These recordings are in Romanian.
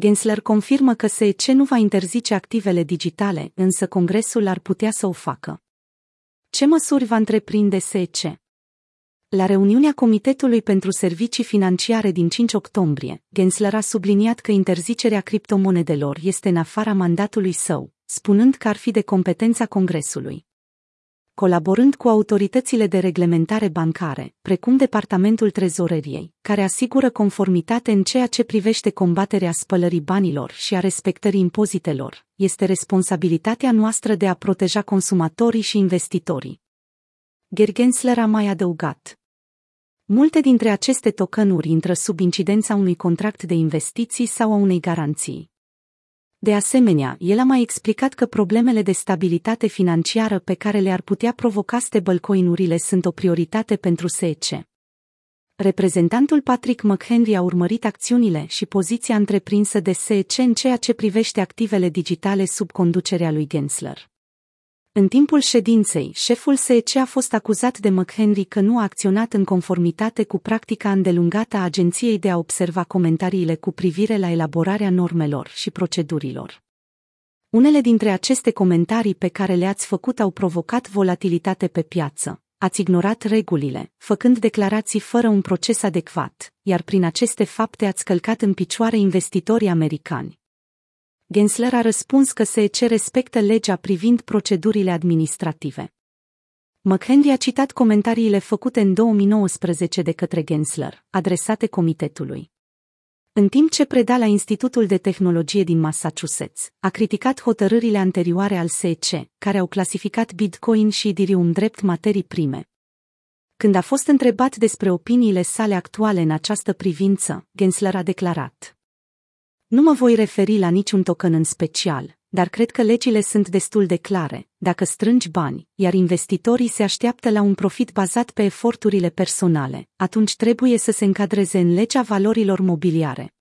Gensler confirmă că SEC nu va interzice activele digitale, însă Congresul ar putea să o facă. Ce măsuri va întreprinde SEC? La reuniunea Comitetului pentru Servicii Financiare din 5 octombrie, Gensler a subliniat că interzicerea criptomonedelor este în afara mandatului său, spunând că ar fi de competența Congresului colaborând cu autoritățile de reglementare bancare, precum Departamentul Trezoreriei, care asigură conformitate în ceea ce privește combaterea spălării banilor și a respectării impozitelor, este responsabilitatea noastră de a proteja consumatorii și investitorii. Gergensler a mai adăugat. Multe dintre aceste tokenuri intră sub incidența unui contract de investiții sau a unei garanții. De asemenea, el a mai explicat că problemele de stabilitate financiară pe care le-ar putea provoca stablecoin-urile sunt o prioritate pentru SEC. Reprezentantul Patrick McHenry a urmărit acțiunile și poziția întreprinsă de SEC în ceea ce privește activele digitale sub conducerea lui Gensler. În timpul ședinței, șeful SEC a fost acuzat de McHenry că nu a acționat în conformitate cu practica îndelungată a agenției de a observa comentariile cu privire la elaborarea normelor și procedurilor. Unele dintre aceste comentarii pe care le-ați făcut au provocat volatilitate pe piață. Ați ignorat regulile, făcând declarații fără un proces adecvat, iar prin aceste fapte ați călcat în picioare investitorii americani. Gensler a răspuns că SEC respectă legea privind procedurile administrative. McHenry a citat comentariile făcute în 2019 de către Gensler, adresate comitetului. În timp ce preda la Institutul de Tehnologie din Massachusetts, a criticat hotărârile anterioare al SEC, care au clasificat Bitcoin și Ethereum drept materii prime. Când a fost întrebat despre opiniile sale actuale în această privință, Gensler a declarat. Nu mă voi referi la niciun token în special, dar cred că legile sunt destul de clare. Dacă strângi bani, iar investitorii se așteaptă la un profit bazat pe eforturile personale, atunci trebuie să se încadreze în legea valorilor mobiliare.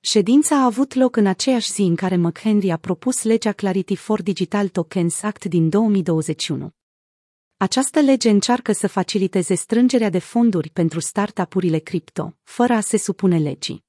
Ședința a avut loc în aceeași zi în care McHenry a propus legea Clarity for Digital Tokens Act din 2021. Această lege încearcă să faciliteze strângerea de fonduri pentru startup-urile cripto, fără a se supune legii.